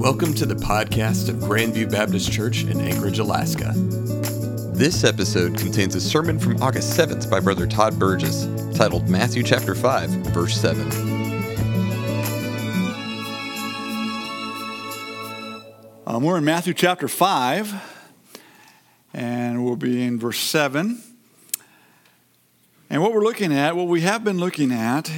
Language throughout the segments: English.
Welcome to the podcast of Grandview Baptist Church in Anchorage, Alaska. This episode contains a sermon from August 7th by Brother Todd Burgess titled Matthew chapter 5, verse 7. Um, we're in Matthew chapter 5, and we'll be in verse 7. And what we're looking at, what we have been looking at,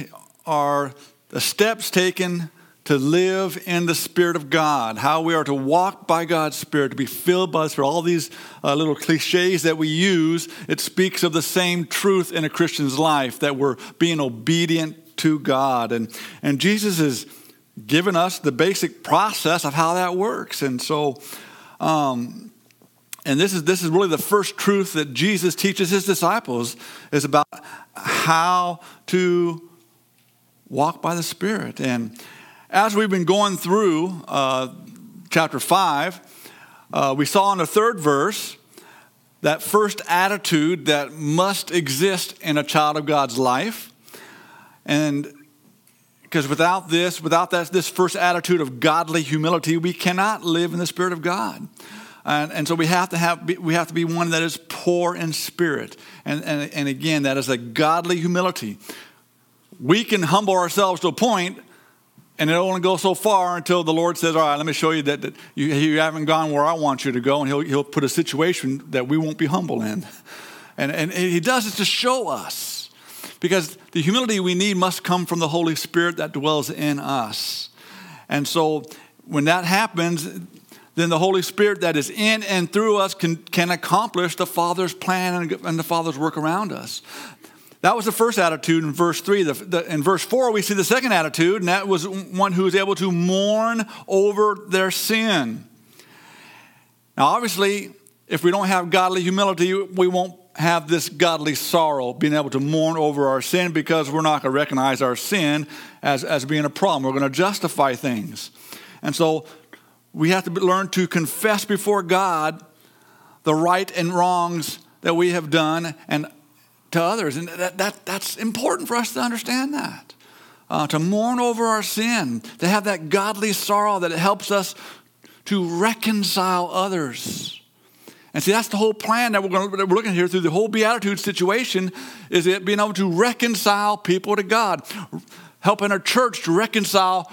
are the steps taken to live in the Spirit of God, how we are to walk by God's Spirit, to be filled by the Spirit. All these uh, little cliches that we use, it speaks of the same truth in a Christian's life that we're being obedient to God. And, and Jesus has given us the basic process of how that works. And so, um, and this is, this is really the first truth that Jesus teaches his disciples is about how to walk by the Spirit. And as we've been going through uh, chapter 5, uh, we saw in the third verse that first attitude that must exist in a child of God's life. And because without this, without that, this first attitude of godly humility, we cannot live in the Spirit of God. And, and so we have to have we have to be one that is poor in spirit. And, and, and again, that is a godly humility. We can humble ourselves to a point and it only goes so far until the Lord says, All right, let me show you that, that you, you, haven't gone where I want you to go. And he'll, he'll put a situation that we won't be humble in. And, and He does it to show us. Because the humility we need must come from the Holy Spirit that dwells in us. And so when that happens, then the Holy Spirit that is in and through us can, can accomplish the Father's plan and, and the Father's work around us. That was the first attitude in verse 3. The, the, in verse 4, we see the second attitude, and that was one who was able to mourn over their sin. Now, obviously, if we don't have godly humility, we won't have this godly sorrow, being able to mourn over our sin because we're not going to recognize our sin as, as being a problem. We're going to justify things. And so we have to learn to confess before God the right and wrongs that we have done and to others. And that, that, that's important for us to understand that. Uh, to mourn over our sin, to have that godly sorrow that it helps us to reconcile others. And see, that's the whole plan that we're, going to, that we're looking here through the whole beatitude situation is it being able to reconcile people to God, helping our church to reconcile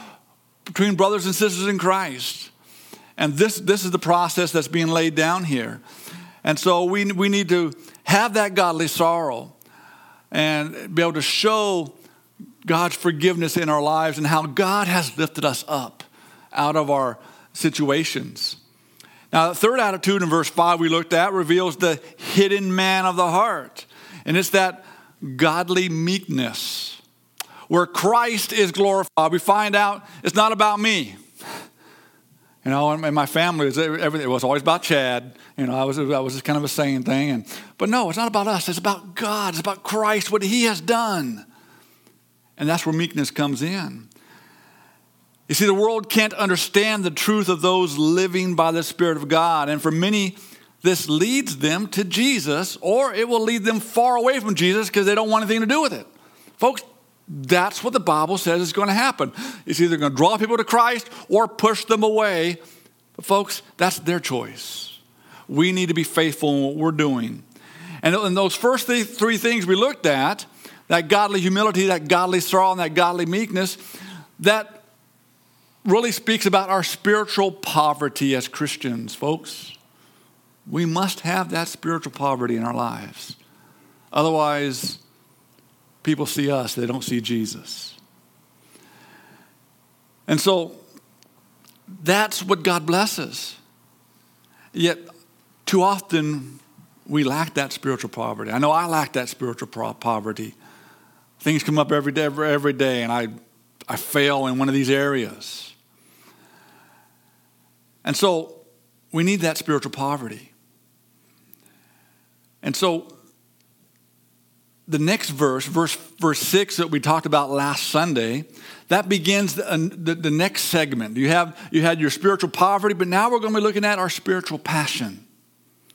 between brothers and sisters in Christ. And this, this is the process that's being laid down here. And so we, we need to have that godly sorrow and be able to show God's forgiveness in our lives and how God has lifted us up out of our situations. Now, the third attitude in verse 5 we looked at reveals the hidden man of the heart, and it's that godly meekness. Where Christ is glorified, we find out it's not about me. You know, and my family was everything. It was always about Chad. You know, I was I was just kind of a saying thing, and but no, it's not about us. It's about God. It's about Christ, what He has done, and that's where meekness comes in. You see, the world can't understand the truth of those living by the Spirit of God, and for many, this leads them to Jesus, or it will lead them far away from Jesus because they don't want anything to do with it. Folks, that's what the Bible says is going to happen. It's either going to draw people to Christ or push them away. But, folks, that's their choice. We need to be faithful in what we're doing. And in those first three things we looked at that godly humility, that godly sorrow, and that godly meekness that really speaks about our spiritual poverty as Christians, folks. We must have that spiritual poverty in our lives. Otherwise, people see us, they don't see Jesus. And so that's what God blesses. Yet, too often, we lack that spiritual poverty. I know I lack that spiritual poverty. Things come up every day, every, day, and I, I fail in one of these areas. And so, we need that spiritual poverty. And so, the next verse, verse, verse 6 that we talked about last Sunday, that begins the, the, the, next segment. You, have, you had your spiritual poverty, but now we're going to be looking at our spiritual passion.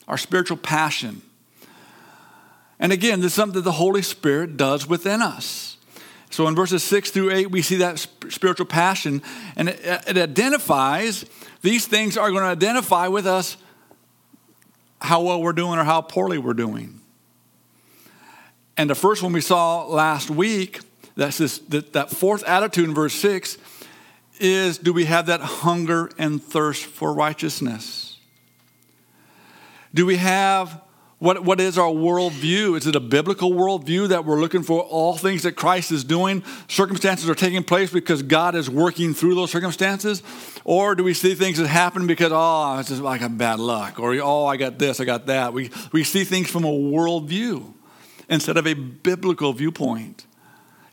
Our spiritual passion. And again, this is something that the Holy Spirit does within us. So in verses 6 through 8, we see that spiritual passion, and it, it identifies, these things are going to identify with us how well we're doing or how poorly we're doing. And the first one we saw last week, that's this, that, that fourth attitude in verse 6, is do we have that hunger and thirst for righteousness? Do we have what, what is our worldview? Is it a biblical worldview that we're looking for all things that Christ is doing? Circumstances are taking place because God is working through those circumstances? Or do we see things that happen because, oh, it's just like a bad luck? Or, oh, I got this, I got that. We, we see things from a worldview instead of a biblical viewpoint,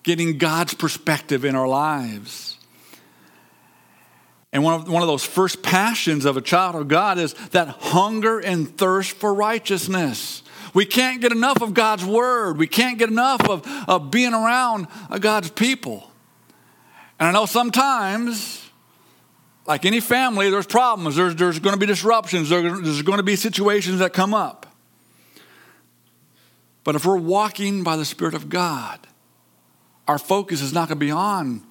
getting God's perspective in our lives. And one of, one of those first passions of a child of God is that hunger and thirst for righteousness. We can't get enough of God's word. We can't get enough of, of being around uh, God's people. And I know sometimes, like any family, there's problems, there's, there's going to be disruptions, there's going to be situations that come up. But if we're walking by the Spirit of God, our focus is not going to be on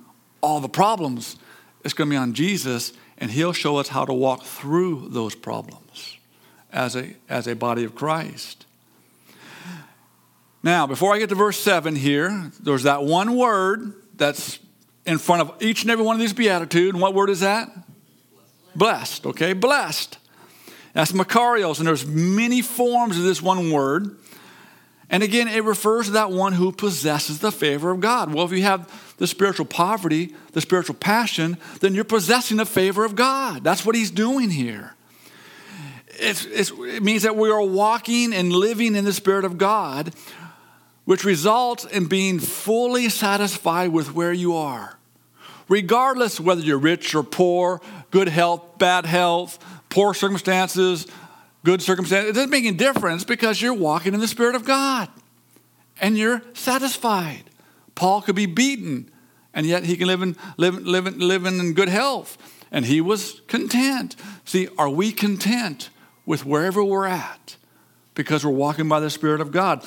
all the problems. It's going to be on Jesus, and He'll show us how to walk through those problems as a, as a body of Christ. Now, before I get to verse 7 here, there's that one word that's in front of each and every one of these Beatitudes. And what word is that? Blessed, okay? Blessed. That's Makarios, and there's many forms of this one word. And again, it refers to that one who possesses the favor of God. Well, if you have the spiritual poverty, the spiritual passion, then you're possessing the favor of God. That's what he's doing here. It's, it's, it means that we are walking and living in the Spirit of God, which results in being fully satisfied with where you are. Regardless whether you're rich or poor, good health, bad health, poor circumstances, good circumstance. It doesn't make any difference because you're walking in the Spirit of God and you're satisfied. Paul could be beaten, and yet he can live in, live, live, live in good health. And he was content. See, are we content with wherever we're at because we're walking by the Spirit of God?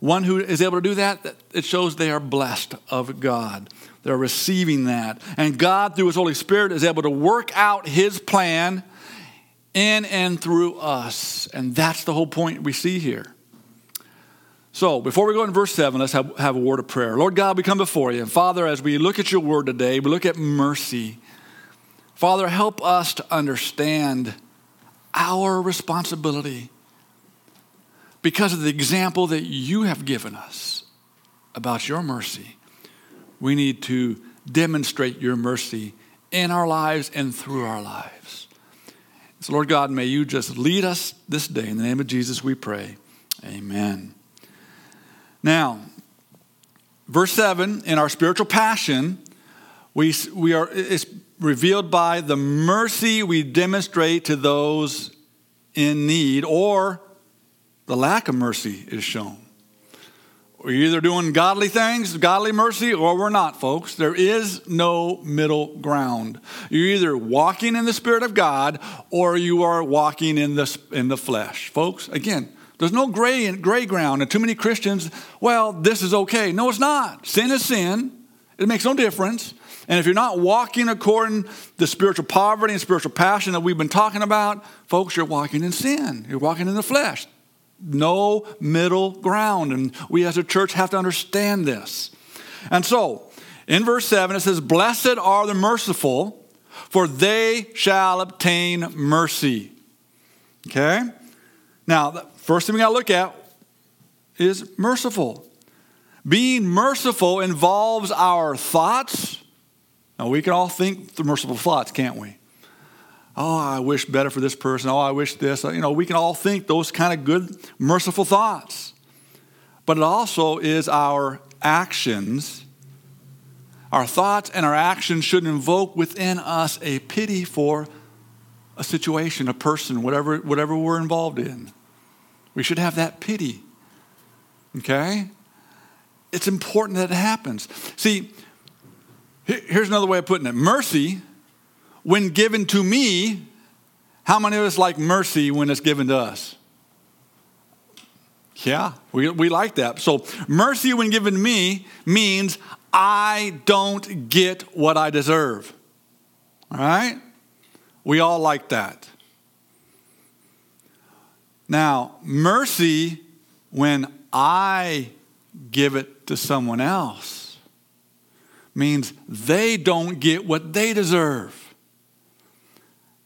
One who is able to do that, it shows they are blessed of God. They're receiving that. And God, through His Holy Spirit, is able to work out His plan in and through us. And that's the whole point we see here. So, before we go in verse 7, let's have, have a word of prayer. Lord God, we come before you. And Father, as we look at your word today, we look at mercy. Father, help us to understand our responsibility because of the example that you have given us about your mercy. We need to demonstrate your mercy in our lives and through our lives. So, Lord God, may you just lead us this day. In the name of Jesus, we pray. Amen. Now, verse 7 in our spiritual passion, we, we are, it's revealed by the mercy we demonstrate to those in need, or the lack of mercy is shown. We're either doing godly things, godly mercy, or we're not, folks. There is no middle ground. You're either walking in the Spirit of God or you are walking in the, in the flesh. Folks, again, there's no gray, gray ground. And too many Christians, well, this is okay. No, it's not. Sin is sin. It makes no difference. And if you're not walking according to the spiritual poverty and spiritual passion that we've been talking about, folks, you're walking in sin. You're walking in the flesh no middle ground. And we as a church have to understand this. And so, in verse 7, it says, Blessed are the merciful, for they shall obtain mercy. Okay? Now, the first thing we got to look at is merciful. Being merciful involves our thoughts. Now, we can all think the merciful thoughts, can't we? Oh, I wish better for this person. Oh, I wish this. You know, we can all think those kind of good, merciful thoughts. But it also is our actions. Our thoughts and our actions should invoke within us a pity for a situation, a person, whatever, whatever we're involved in. We should have that pity. Okay? It's important that it happens. See, here's another way of putting it mercy when given to me, how many of us like mercy when it's given to us? Yeah, we, we like that. So, mercy when given to me means I don't get what I deserve. All right? We all like that. Now, mercy, when I give it to someone else, means they don't get what they deserve.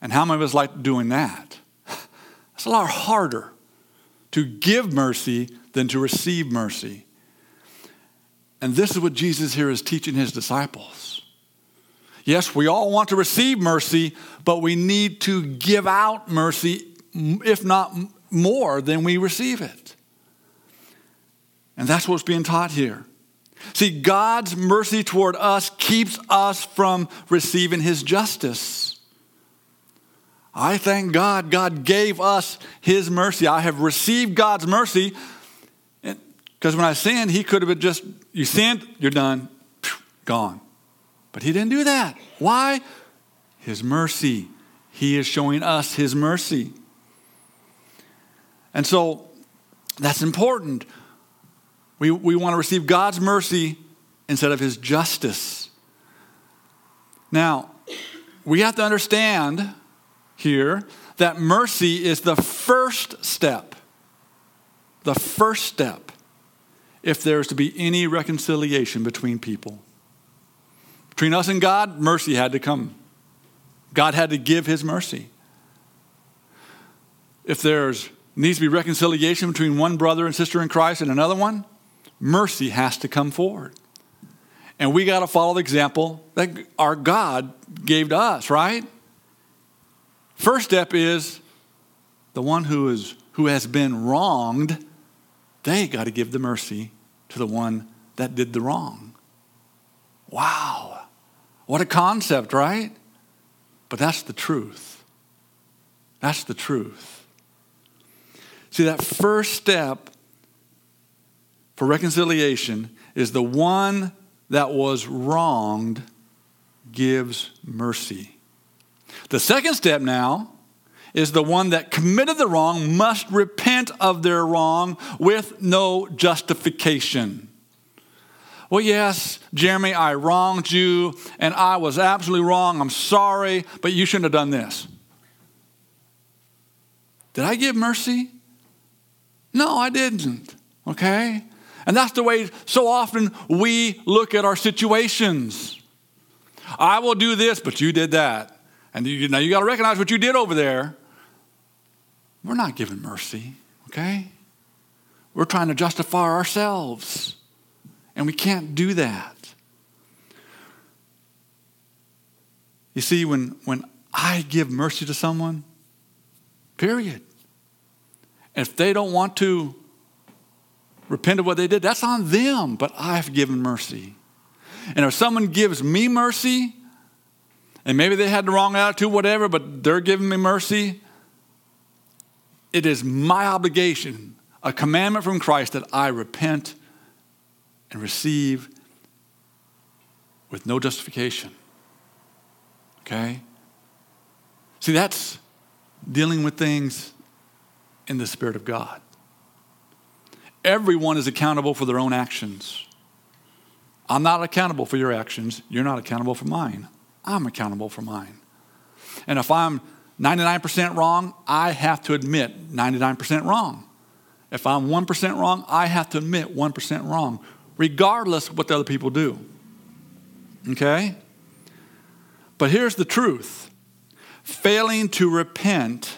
And how many of us like doing that? It's a lot harder to give mercy than to receive mercy. And this is what Jesus here is teaching his disciples. Yes, we all want to receive mercy, but we need to give out mercy, if not more than we receive it. And that's what's being taught here. See, God's mercy toward us keeps us from receiving his justice. I thank God, God gave us his mercy. I have received God's mercy because when I sinned, he could have been just, you sinned, you're done, gone. But he didn't do that. Why? His mercy. He is showing us his mercy. And so that's important. We, we want to receive God's mercy instead of his justice. Now, we have to understand here that mercy is the first step. The first step if there's to be any reconciliation between people. Between us and God, mercy had to come. God had to give his mercy. If there's needs to be reconciliation between one brother and sister in Christ and another one, mercy has to come forward. And we got to follow the example that our God gave to us, right? First step is the one who is who has been wronged, they got to give the mercy to the one that did the wrong. Wow. What a concept, right? But that's the truth. That's the truth. See, that first step for reconciliation is the one that was wronged gives mercy. The second step now is the one that committed the wrong must repent of their wrong with no justification. Well, yes, Jeremy, I wronged you and I was absolutely wrong. I'm sorry, but you shouldn't have done this. Did I give mercy? No, I didn't. Okay? And that's the way so often we look at our situations. I will do this, but you did that. And you, now you got to recognize what you did over there. We're not giving mercy, okay? We're trying to justify ourselves. And we can't do that. You see, when, when I give mercy to someone, period, if they don't want to repent of what they did, that's on them, but I've given mercy. And if someone gives me mercy, and maybe they had the wrong attitude, whatever, but they're giving me mercy, it is my obligation, a commandment from Christ, that I repent and receive with no justification. Okay? See, that's dealing with things in the Spirit of God. Everyone is accountable for their own actions. I'm not accountable for your actions. You're not accountable for mine. I'm accountable for mine. And if I'm 99% wrong, I have to admit 99% wrong. If I'm 1% wrong, I have to admit 1% wrong, regardless of what the other people do. Okay? But here's the truth failing to repent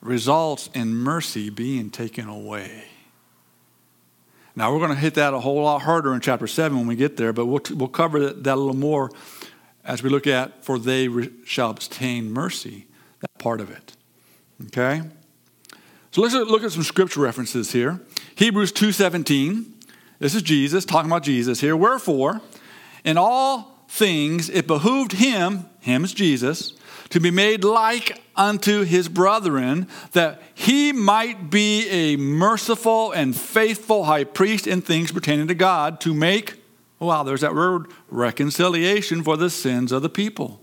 results in mercy being taken away. Now, we're going to hit that a whole lot harder in chapter 7 when we get there, but we'll, we'll cover that, that a little more as we look at for they shall obtain mercy, that part of it. Okay? So let's look at some scripture references here. Hebrews 2:17. This is Jesus talking about Jesus here. Wherefore, in all things it behooved him, him is Jesus, to be made like unto his brethren, that he might be a merciful and faithful high priest in things pertaining to God, to make, wow, there's that word, reconciliation for the sins of the people.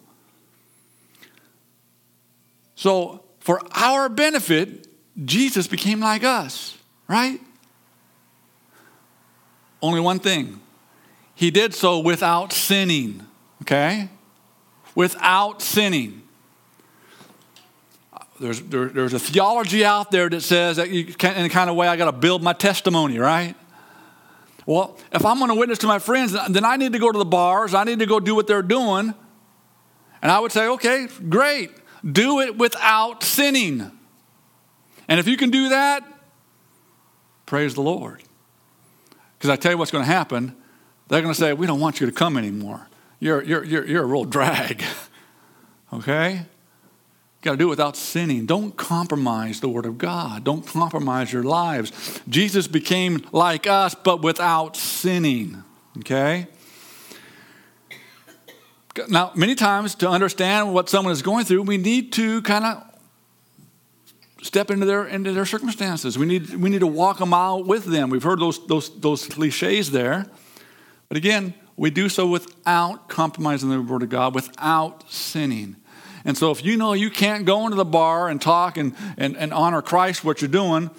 So, for our benefit, Jesus became like us, right? Only one thing he did so without sinning. Okay? Without sinning. There's, there, there's a theology out there that says that you can, in a kind of way I got to build my testimony, right? Well, if I'm going to witness to my friends, then I need to go to the bars. I need to go do what they're doing. And I would say, okay, great. Do it without sinning. And if you can do that, praise the Lord. Because I tell you what's going to happen. They're going to say, we don't want you to come anymore. You're, you're, you're, you're a real drag. okay? Got to do it without sinning. Don't compromise the Word of God. Don't compromise your lives. Jesus became like us, but without sinning. Okay? Now, many times to understand what someone is going through, we need to kind of step into their into their circumstances. We need we need to walk them out with them. We've heard those those those cliches there, but again, we do so without compromising the word of God, without sinning. And so, if you know you can't go into the bar and talk and and, and honor Christ what you're doing,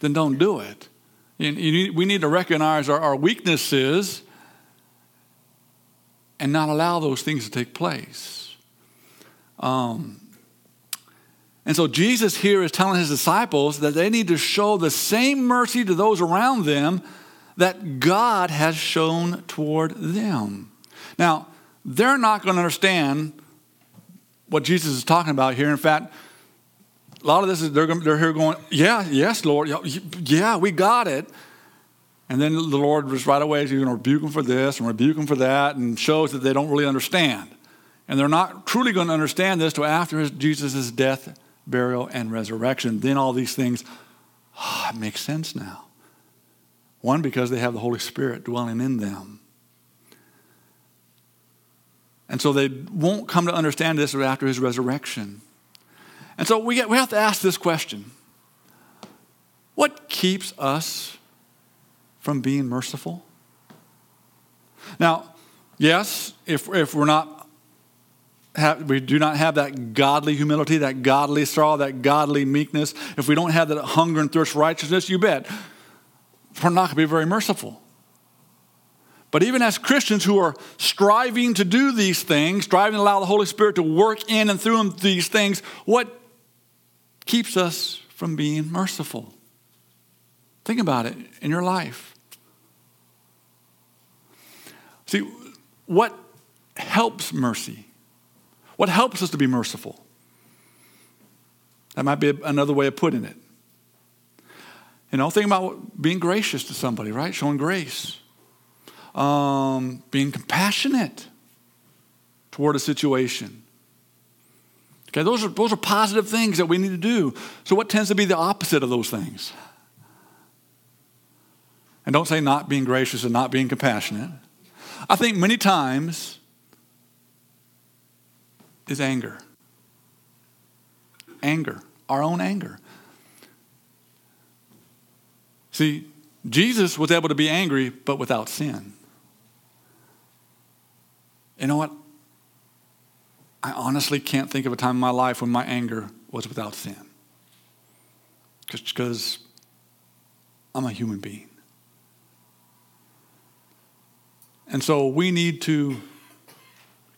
then don't do it. You, we need to recognize our, our weaknesses and not allow those things to take place. Um, and so Jesus here is telling his disciples that they need to show the same mercy to those around them that God has shown toward them. Now, they're not going to understand what Jesus is talking about here. In fact, a lot of this is they're, they're here going, Yeah, yes, Lord. Yeah, we got it. And then the Lord just right away is going to rebuke them for this and rebuke them for that and shows that they don't really understand. And they're not truly going to understand this till after Jesus' death, burial, and resurrection. Then all these things oh, it makes sense now. One, because they have the Holy Spirit dwelling in them. And so they won't come to understand this after his resurrection. And so we, get, we have to ask this question What keeps us from being merciful? Now, yes, if, if we're not, have, we do not have that godly humility, that godly sorrow, that godly meekness, if we don't have that hunger and thirst for righteousness, you bet, we're not going to be very merciful. But even as Christians who are striving to do these things, striving to allow the Holy Spirit to work in and through them these things, what keeps us from being merciful? Think about it in your life. See, what helps mercy? What helps us to be merciful? That might be another way of putting it. You know, think about being gracious to somebody, right? Showing grace. Um, being compassionate toward a situation. Okay, those are, those are positive things that we need to do. So, what tends to be the opposite of those things? And don't say not being gracious and not being compassionate. I think many times is anger. Anger, our own anger. See, Jesus was able to be angry, but without sin. You know what? I honestly can't think of a time in my life when my anger was without sin. Because I'm a human being. And so we need to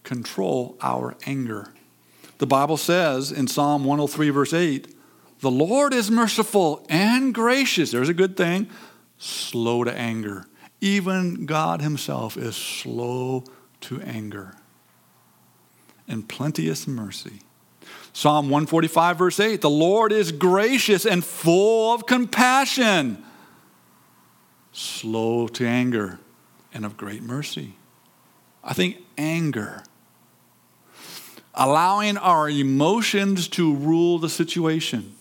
control our anger. The Bible says in Psalm 103, verse 8, the Lord is merciful and gracious. There's a good thing. Slow to anger. Even God Himself is slow to anger and plenteous mercy. Psalm 145, verse 8 The Lord is gracious and full of compassion, slow to anger and of great mercy. I think anger, allowing our emotions to rule the situation.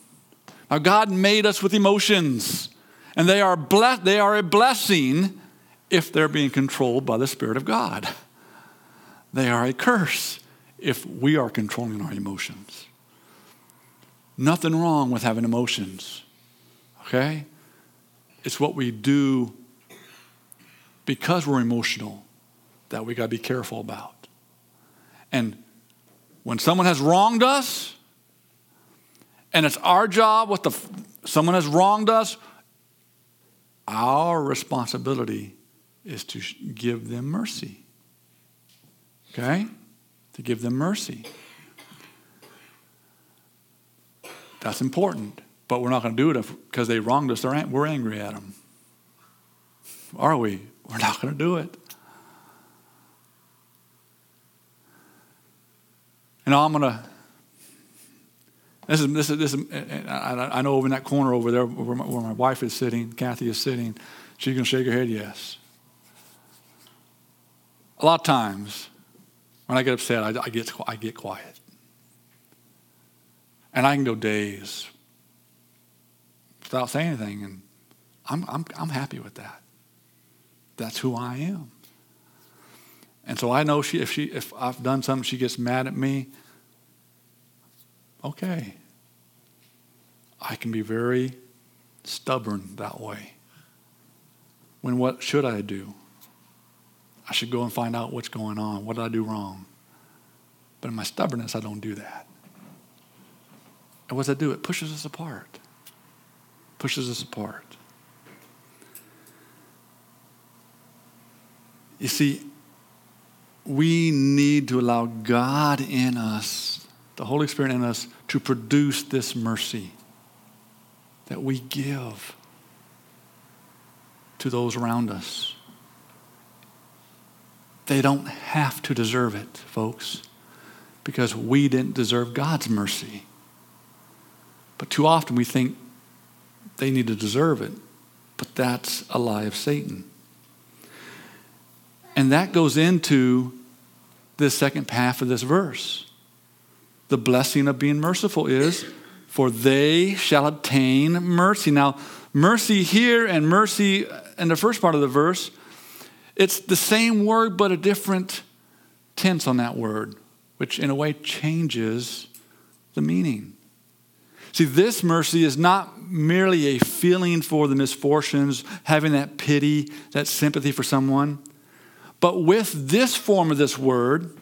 Now, God made us with emotions, and they are, ble- they are a blessing if they're being controlled by the Spirit of God. They are a curse if we are controlling our emotions. Nothing wrong with having emotions, okay? It's what we do because we're emotional that we got to be careful about. And when someone has wronged us, and it's our job, what the someone has wronged us, our responsibility is to give them mercy. Okay? To give them mercy. That's important. But we're not going to do it because they wronged us. We're angry at them. Are we? We're not going to do it. And I'm going to. This is, this is, this is I, know over in that corner over there where my, where my wife is sitting, Kathy is sitting, she's going to shake her head yes. A lot of times, when I get upset, I, I, get, I get quiet. And I can go days without saying anything, and I'm, I'm, I'm happy with that. That's who I am. And so I know she, if, she, if I've done something, she gets mad at me. Okay. I can be very stubborn that way. When what should I do? I should go and find out what's going on. What did I do wrong? But in my stubbornness, I don't do that. And what does that do? It pushes us apart. Pushes us apart. You see, we need to allow God in us, the Holy Spirit in us, to produce this mercy that we give to those around us. They don't have to deserve it, folks, because we didn't deserve God's mercy. But too often we think they need to deserve it, but that's a lie of Satan. And that goes into the second half of this verse. The blessing of being merciful is, for they shall obtain mercy. Now, mercy here and mercy in the first part of the verse, it's the same word, but a different tense on that word, which in a way changes the meaning. See, this mercy is not merely a feeling for the misfortunes, having that pity, that sympathy for someone. But with this form of this word,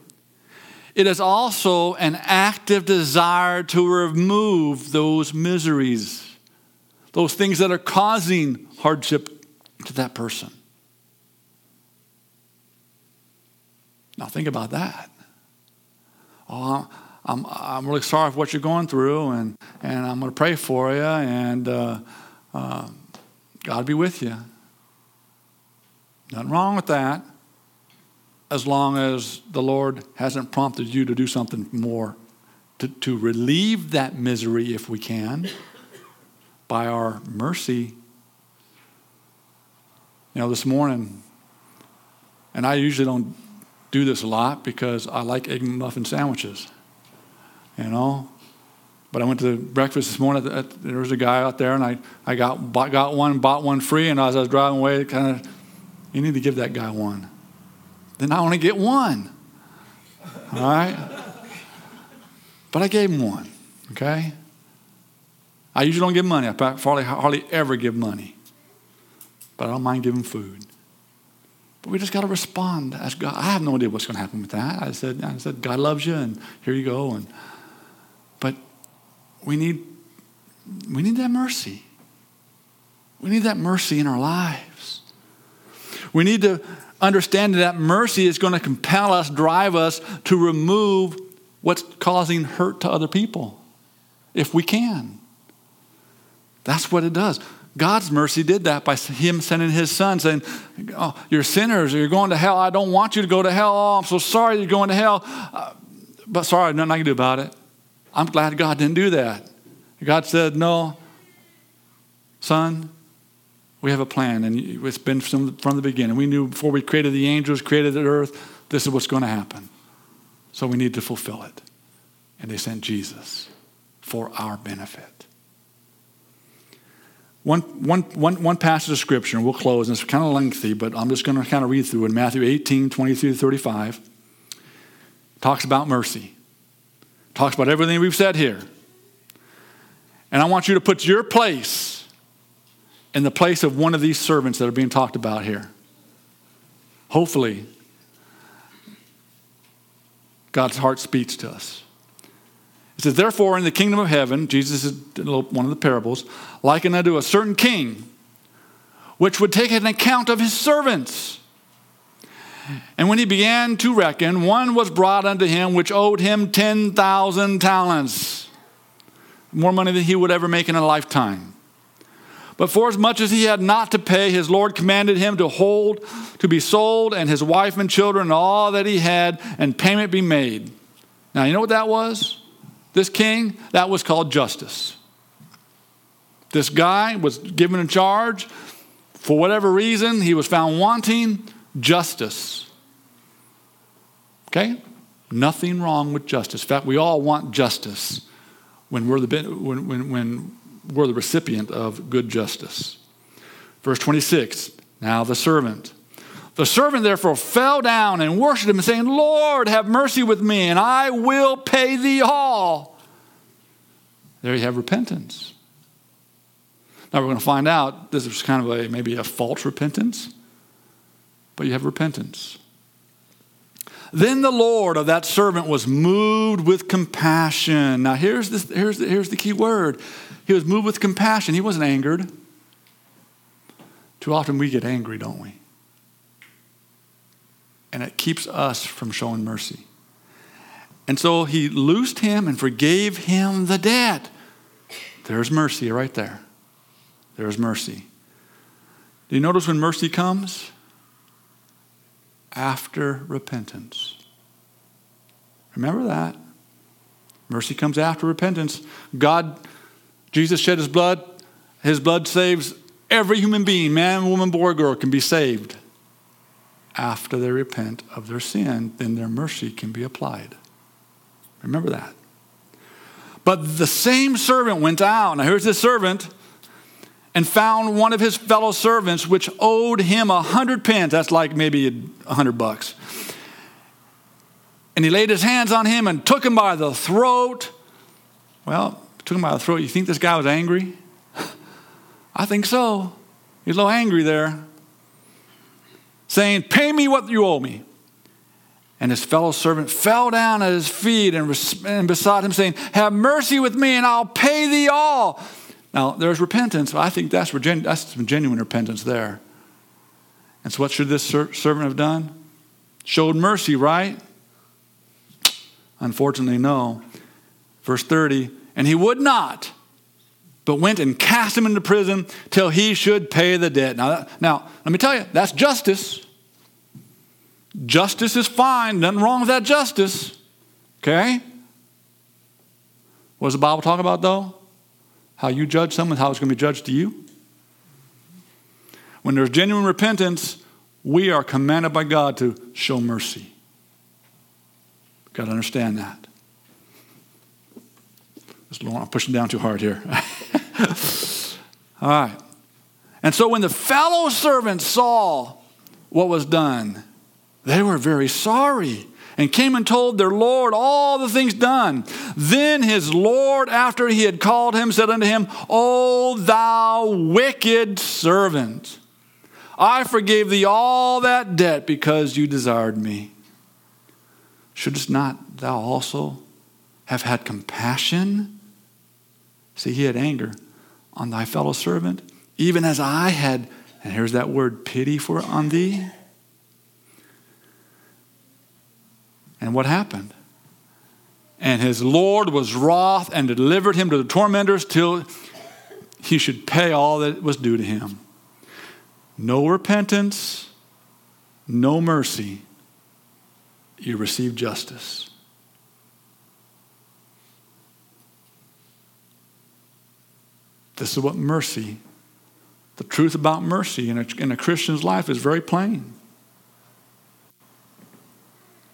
it is also an active desire to remove those miseries, those things that are causing hardship to that person. Now, think about that. Oh, I'm, I'm really sorry for what you're going through, and, and I'm going to pray for you, and uh, uh, God be with you. Nothing wrong with that as long as the Lord hasn't prompted you to do something more to, to relieve that misery if we can by our mercy. You know, this morning, and I usually don't do this a lot because I like egg muffin sandwiches, you know. But I went to breakfast this morning. There was a guy out there, and I, I got, bought, got one, bought one free, and as I was driving away, kind of, you need to give that guy one then I only get one. All right? But I gave him one, okay? I usually don't give money. I hardly, hardly ever give money. But I don't mind giving food. But we just got to respond God. I have no idea what's going to happen with that. I said, I said, God loves you, and here you go. And but we need we need that mercy. We need that mercy in our lives. We need to understanding that mercy is going to compel us, drive us to remove what's causing hurt to other people, if we can. That's what it does. God's mercy did that by Him sending His Son, saying, oh, You're sinners, you're going to hell. I don't want you to go to hell. Oh, I'm so sorry you're going to hell. Uh, but sorry, nothing I can do about it. I'm glad God didn't do that. God said, No, son, we have a plan, and it's been from, from the beginning. We knew before we created the angels, created the earth, this is what's going to happen. So we need to fulfill it. And they sent Jesus for our benefit. One, one, one, one passage of scripture, and we'll close, and it's kind of lengthy, but I'm just going to kind of read through it. Matthew 18, 23 to 35 talks about mercy, talks about everything we've said here. And I want you to put your place in the place of one of these servants that are being talked about here. Hopefully, God's heart speaks to us. It says, Therefore, in the kingdom of heaven, Jesus is one of the parables, likened unto a certain king, which would take an account of his servants. And when he began to reckon, one was brought unto him which owed him 10,000 talents, more money than he would ever make in a lifetime. But forasmuch as as he had not to pay, his Lord commanded him to hold, to be sold, and his wife and children, and all that he had, and payment be made. Now, you know what that was? This king, that was called justice. This guy was given a charge. For whatever reason, he was found wanting justice. Okay? Nothing wrong with justice. In fact, we all want justice when we're the, when, when, when we're the recipient of good justice. Verse 26 Now the servant. The servant therefore fell down and worshiped him, saying, Lord, have mercy with me, and I will pay thee all. There you have repentance. Now we're going to find out this is kind of a maybe a false repentance, but you have repentance. Then the Lord of that servant was moved with compassion. Now here's, this, here's, the, here's the key word. He was moved with compassion. He wasn't angered. Too often we get angry, don't we? And it keeps us from showing mercy. And so he loosed him and forgave him the debt. There's mercy right there. There's mercy. Do you notice when mercy comes? After repentance. Remember that. Mercy comes after repentance. God, Jesus shed his blood. His blood saves every human being, man, woman, boy, girl, can be saved. After they repent of their sin, then their mercy can be applied. Remember that. But the same servant went out. Now here's this servant and found one of his fellow servants which owed him a hundred pence. That's like maybe a hundred bucks. And he laid his hands on him and took him by the throat. Well, took him by the throat. You think this guy was angry? I think so. He's a little angry there. Saying, Pay me what you owe me. And his fellow servant fell down at his feet and, and besought him, saying, Have mercy with me, and I'll pay thee all. Now, there's repentance. I think that's, that's some genuine repentance there. And so, what should this ser- servant have done? Showed mercy, right? Unfortunately, no. Verse 30 And he would not, but went and cast him into prison till he should pay the debt. Now, now let me tell you, that's justice. Justice is fine. Nothing wrong with that justice. Okay? What does the Bible talk about, though? How you judge someone, how it's going to be judged to you. When there's genuine repentance, we are commanded by God to show mercy. Got to understand that. I'm pushing down too hard here. All right. And so when the fellow servants saw what was done, they were very sorry and came and told their Lord all the things done. Then his Lord, after he had called him, said unto him, O thou wicked servant, I forgave thee all that debt because you desired me. Shouldst not thou also have had compassion? See, he had anger on thy fellow servant, even as I had, and here's that word, pity for on thee. And what happened? And his Lord was wroth and delivered him to the tormentors till he should pay all that was due to him. No repentance, no mercy. You receive justice. This is what mercy, the truth about mercy in a, in a Christian's life is very plain.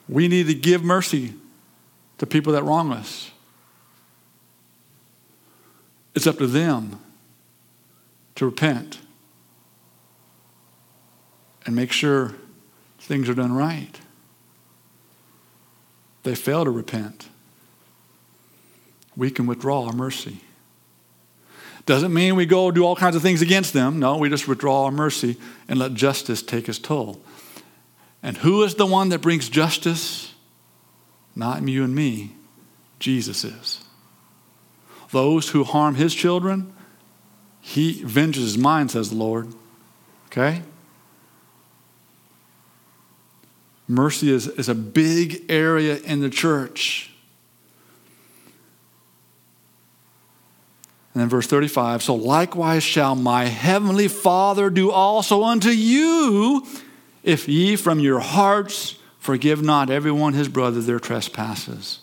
We need to give mercy to people that wrong us. It's up to them to repent and make sure things are done right. They fail to repent. We can withdraw our mercy. Doesn't mean we go do all kinds of things against them. No, we just withdraw our mercy and let justice take its toll. And who is the one that brings justice? Not you and me. Jesus is. Those who harm his children, he venges mine, says the Lord. Okay? Mercy is, is a big area in the church. And then verse 35 So likewise shall my heavenly Father do also unto you, if ye from your hearts forgive not everyone his brother their trespasses.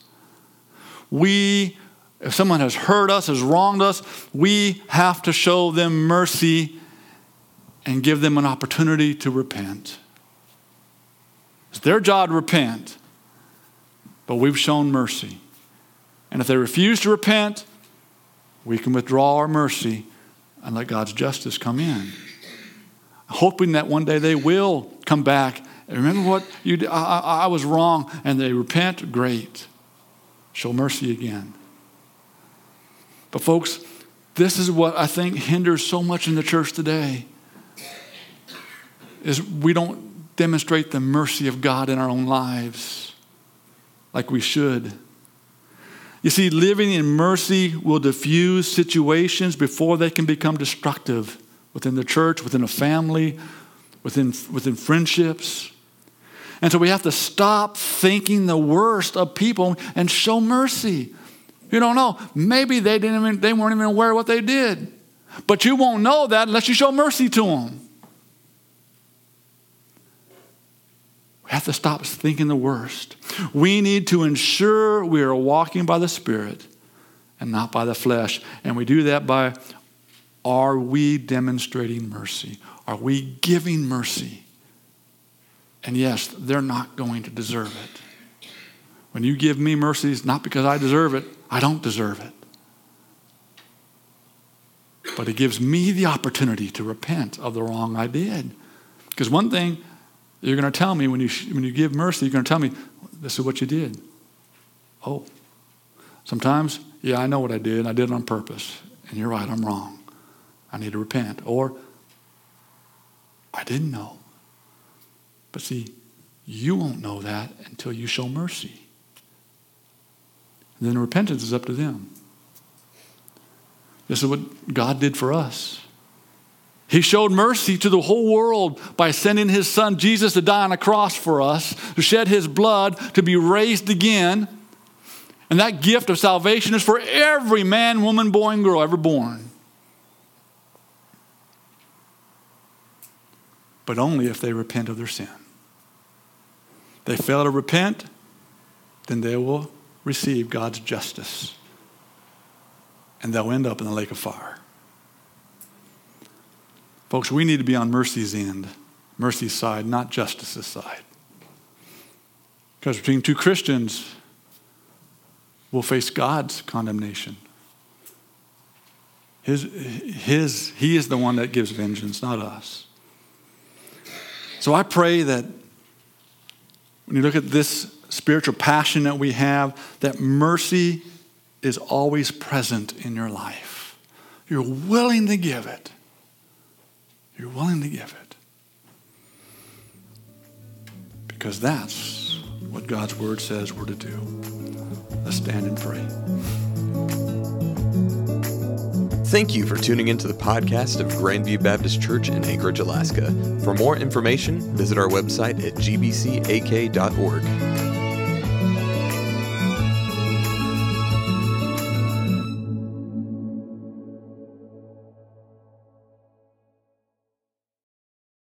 We, if someone has hurt us, has wronged us, we have to show them mercy and give them an opportunity to repent. It's their job to repent, but we've shown mercy. And if they refuse to repent, we can withdraw our mercy and let God's justice come in. Hoping that one day they will come back. Remember what you did? I, I, was wrong, and they repent. Great. Show mercy again. But, folks, this is what I think hinders so much in the church today is we don't demonstrate the mercy of God in our own lives like we should. You see, living in mercy will diffuse situations before they can become destructive within the church, within a family, within, within friendships. And so we have to stop thinking the worst of people and show mercy. You don't know. Maybe they, didn't even, they weren't even aware what they did. But you won't know that unless you show mercy to them. We have to stop thinking the worst. We need to ensure we are walking by the Spirit and not by the flesh. And we do that by are we demonstrating mercy? Are we giving mercy? And yes, they're not going to deserve it. When you give me mercy, it's not because I deserve it, I don't deserve it. But it gives me the opportunity to repent of the wrong I did. Because one thing you're going to tell me when you, when you give mercy, you're going to tell me, this is what you did. Oh. Sometimes, yeah, I know what I did. I did it on purpose. And you're right, I'm wrong. I need to repent. Or, I didn't know. But see, you won't know that until you show mercy. And then repentance is up to them. This is what God did for us. He showed mercy to the whole world by sending his son Jesus to die on a cross for us, to shed his blood, to be raised again. And that gift of salvation is for every man, woman, boy, and girl ever born. But only if they repent of their sin. They fail to repent, then they will receive God's justice. And they'll end up in the lake of fire. Folks, we need to be on mercy's end, mercy's side, not justice's side. Because between two Christians, we'll face God's condemnation. His, his, he is the one that gives vengeance, not us. So I pray that when you look at this spiritual passion that we have, that mercy is always present in your life. You're willing to give it. You're willing to give it. Because that's what God's word says we're to do. Let's stand and pray. Thank you for tuning into the podcast of Grandview Baptist Church in Anchorage, Alaska. For more information, visit our website at gbcak.org.